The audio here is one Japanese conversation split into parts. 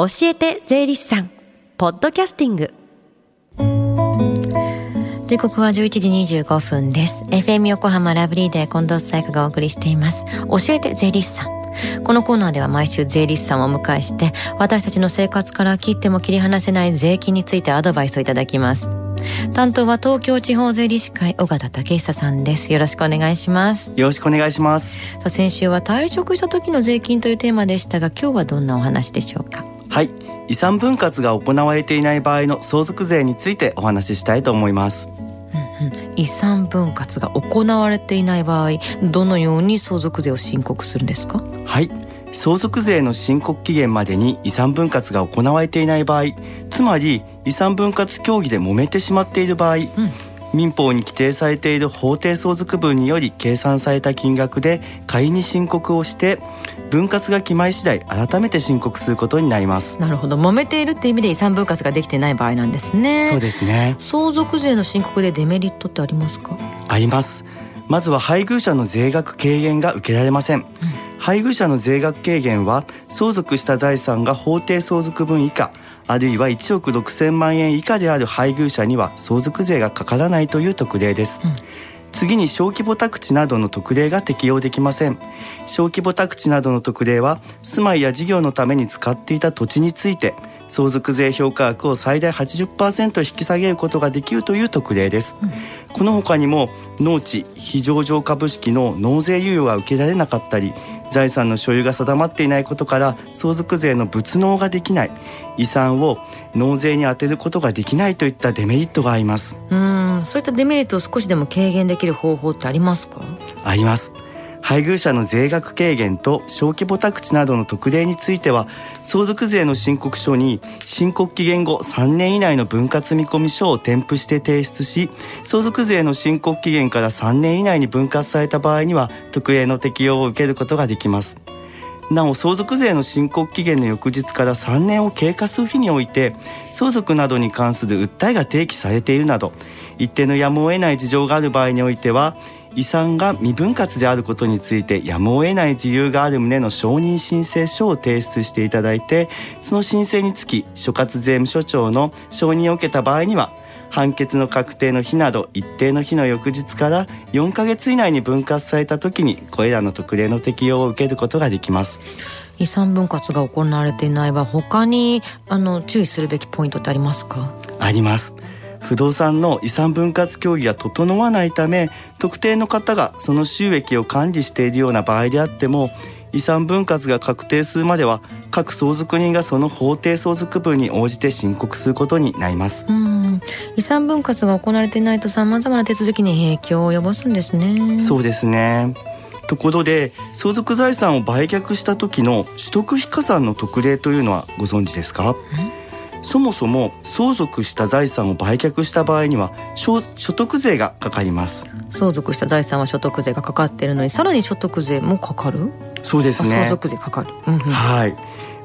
教えて税理士さん。ポッドキャスティング。時刻は11時25分です。FM 横浜ラブリーで近藤紗友香がお送りしています。教えて税理士さん。このコーナーでは毎週税理士さんをお迎えして私たちの生活から切っても切り離せない税金についてアドバイスをいただきます。担当は東京地方税理士会尾形武久さんです。よろしくお願いします。よろしくお願いします。さあ先週は退職した時の税金というテーマでしたが今日はどんなお話でしょうか？はい。遺産分割が行われていない場合の相続税についてお話ししたいと思います。遺産分割が行われていない場合どのように相続税を申告するんですか？はい。相続税の申告期限までに遺産分割が行われていない場合つまり遺産分割協議で揉めてしまっている場合、うん民法に規定されている法定相続分により計算された金額で仮に申告をして分割が決まり次第改めて申告することになります。なるほど。揉めているって意味で遺産分割ができてない場合なんですね。そうですね。相続税の申告でデメリットってありますか？あります。まずは配偶者の税額軽減が受けられません、うん、配偶者の税額軽減は相続した財産が法定相続分以下あるいは1億6,000万円以下である配偶者には相続税がかからないという特例です、うん。次に小規模宅地などの特例が適用できません。小規模宅地などの特例は住まいや事業のために使っていた土地について相続税評価額を最大80%引き下げることができるという特例です、うん、この他にも農地非上場株式の納税猶予が受けられなかったり財産の所有が定まっていないことから相続税の物納ができない。遺産を納税に充てることができないといったデメリットがあります。うん。そういったデメリットを少しでも軽減できる方法ってありますか？あります配偶者の税額軽減と小規模宅地などの特例については相続税の申告書に申告期限後3年以内の分割見込書を添付して提出し相続税の申告期限から3年以内に分割された場合には特例の適用を受けることができます。なお相続税の申告期限の翌日から3年を経過する日において相続などに関する訴えが提起されているなど一定のやむを得ない事情がある場合においては遺産が未分割であることについてやむを得ない事由がある旨の承認申請書を提出していただいてその申請につき所轄税務署長の承認を受けた場合には判決の確定の日など一定の日の翌日から4ヶ月以内に分割された時にこれらの特例の適用を受けることができます。遺産分割が行われていない場合他にあの注意するべきポイントってありますか？あります不動産の遺産分割協議が整わないため特定の方がその収益を管理しているような場合であっても遺産分割が確定するまでは各相続人がその法定相続分に応じて申告することになります。遺産分割が行われていないとさまざまな手続きに影響を及ぼすんですね。そうですね。ところで相続財産を売却した時の取得非加算の特例というのはご存知ですか？そもそも相続した財産を売却した場合には所得税がかかります。相続した財産は所得税がかかっているのにさらに所得税もかかる？そうですね。相続税かかる、うんうん、はい。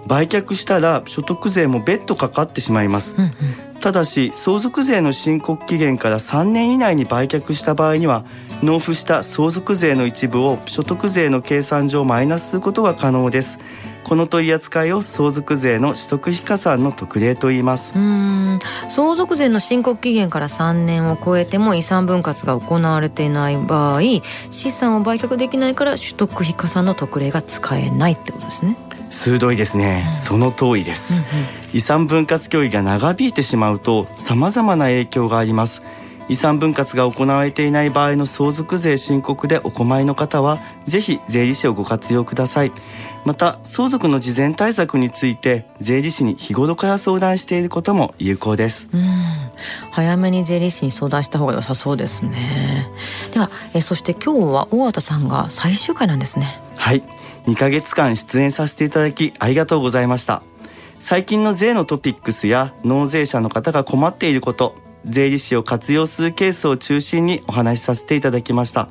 売却したら所得税も別途かかってしまいます、うんうん、ただし相続税の申告期限から3年以内に売却した場合には納付した相続税の一部を所得税の計算上マイナスすることが可能ですこの取り扱いを相続税の取得非加算の特例と言います。うん。相続税の申告期限から3年を超えても遺産分割が行われていない場合資産を売却できないから取得非加算の特例が使えないってことですね。鋭いですね、うん、その通りです、うんうん、遺産分割協議が長引いてしまうと様々な影響があります遺産分割が行われていない場合の相続税申告でお困りの方はぜひ税理士をご活用ください。また相続の事前対策について税理士に日頃から相談していることも有効です。早めに税理士に相談した方が良さそうですね。ではえそして今日は大畑さんが最終回なんですね。はい。2ヶ月間出演させていただきありがとうございました。最近の税のトピックスや納税者の方が困っていること税理士を活用するケースを中心にお話しさせていただきました。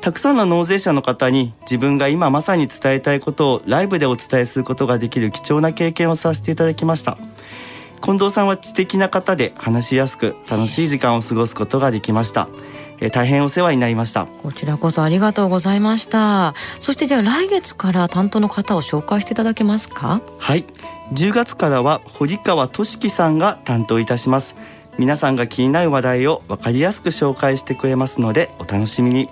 たくさんの納税者の方に自分が今まさに伝えたいことをライブでお伝えすることができる貴重な経験をさせていただきました。近藤さんは知的な方で話しやすく楽しい時間を過ごすことができました。え大変お世話になりました。こちらこそありがとうございました。そしてじゃあ来月から担当の方を紹介していただけますか？はい。10月からは堀川俊樹さんが担当いたします皆さんが気になる話題を分かりやすく紹介してくれますのでお楽しみに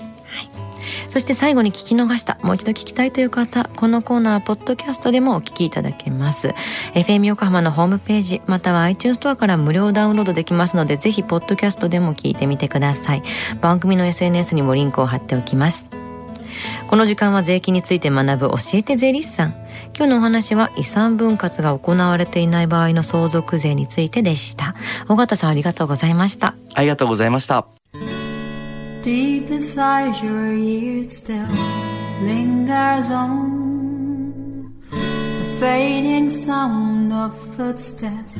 そして最後に聞き逃した、もう一度聞きたいという方、このコーナーはポッドキャストでもお聞きいただけます。FM 横浜のホームページ、または iTunes ストアから無料ダウンロードできますので、ぜひポッドキャストでも聞いてみてください。番組の SNS にもリンクを貼っておきます。この時間は税金について学ぶ教えて税理士さん。今日のお話は遺産分割が行われていない場合の相続税についてでした。尾形さんありがとうございました。ありがとうございました。Deep inside your ear still lingers on the fading sound of footsteps,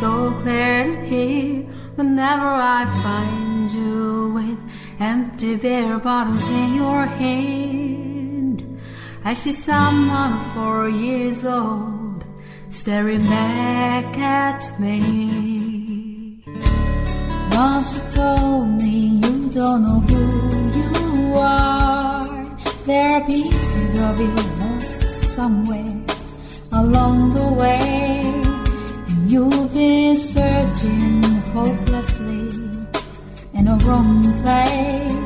so clear to hear whenever I find you with empty beer bottles in your hand. I see someone four years old staring back at me. Once you told me you don't know who you are. There are pieces of you lost somewhere along the way. And you've been searching hopelessly in a wrong place.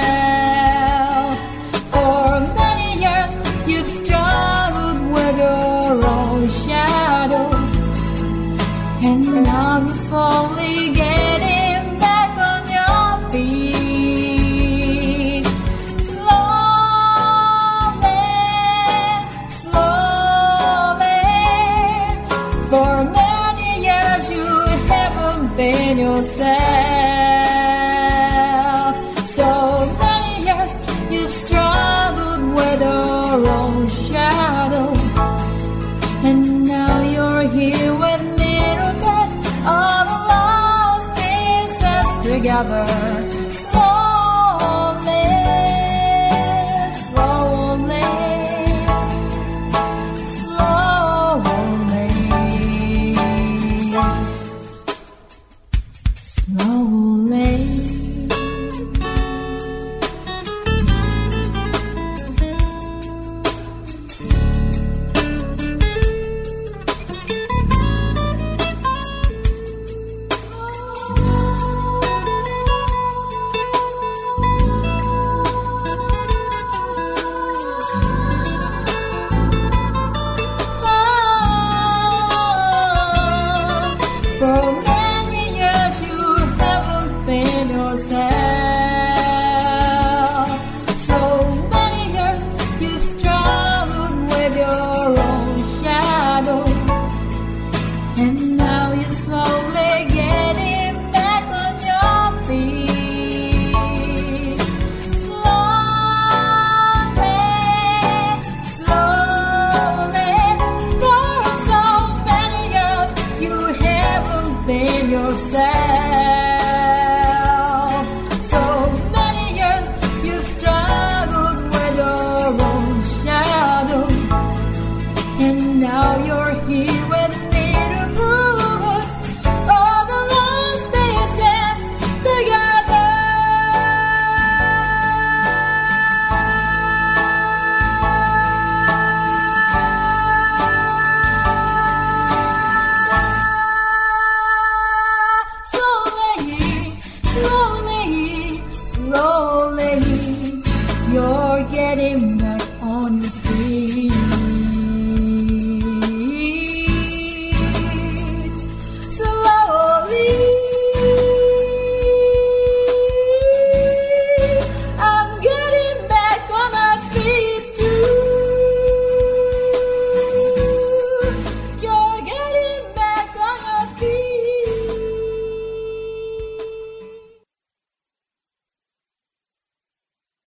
Haven't yourself. So many years you've struggled with your own shadow. And now you're here with all the lost pieces together.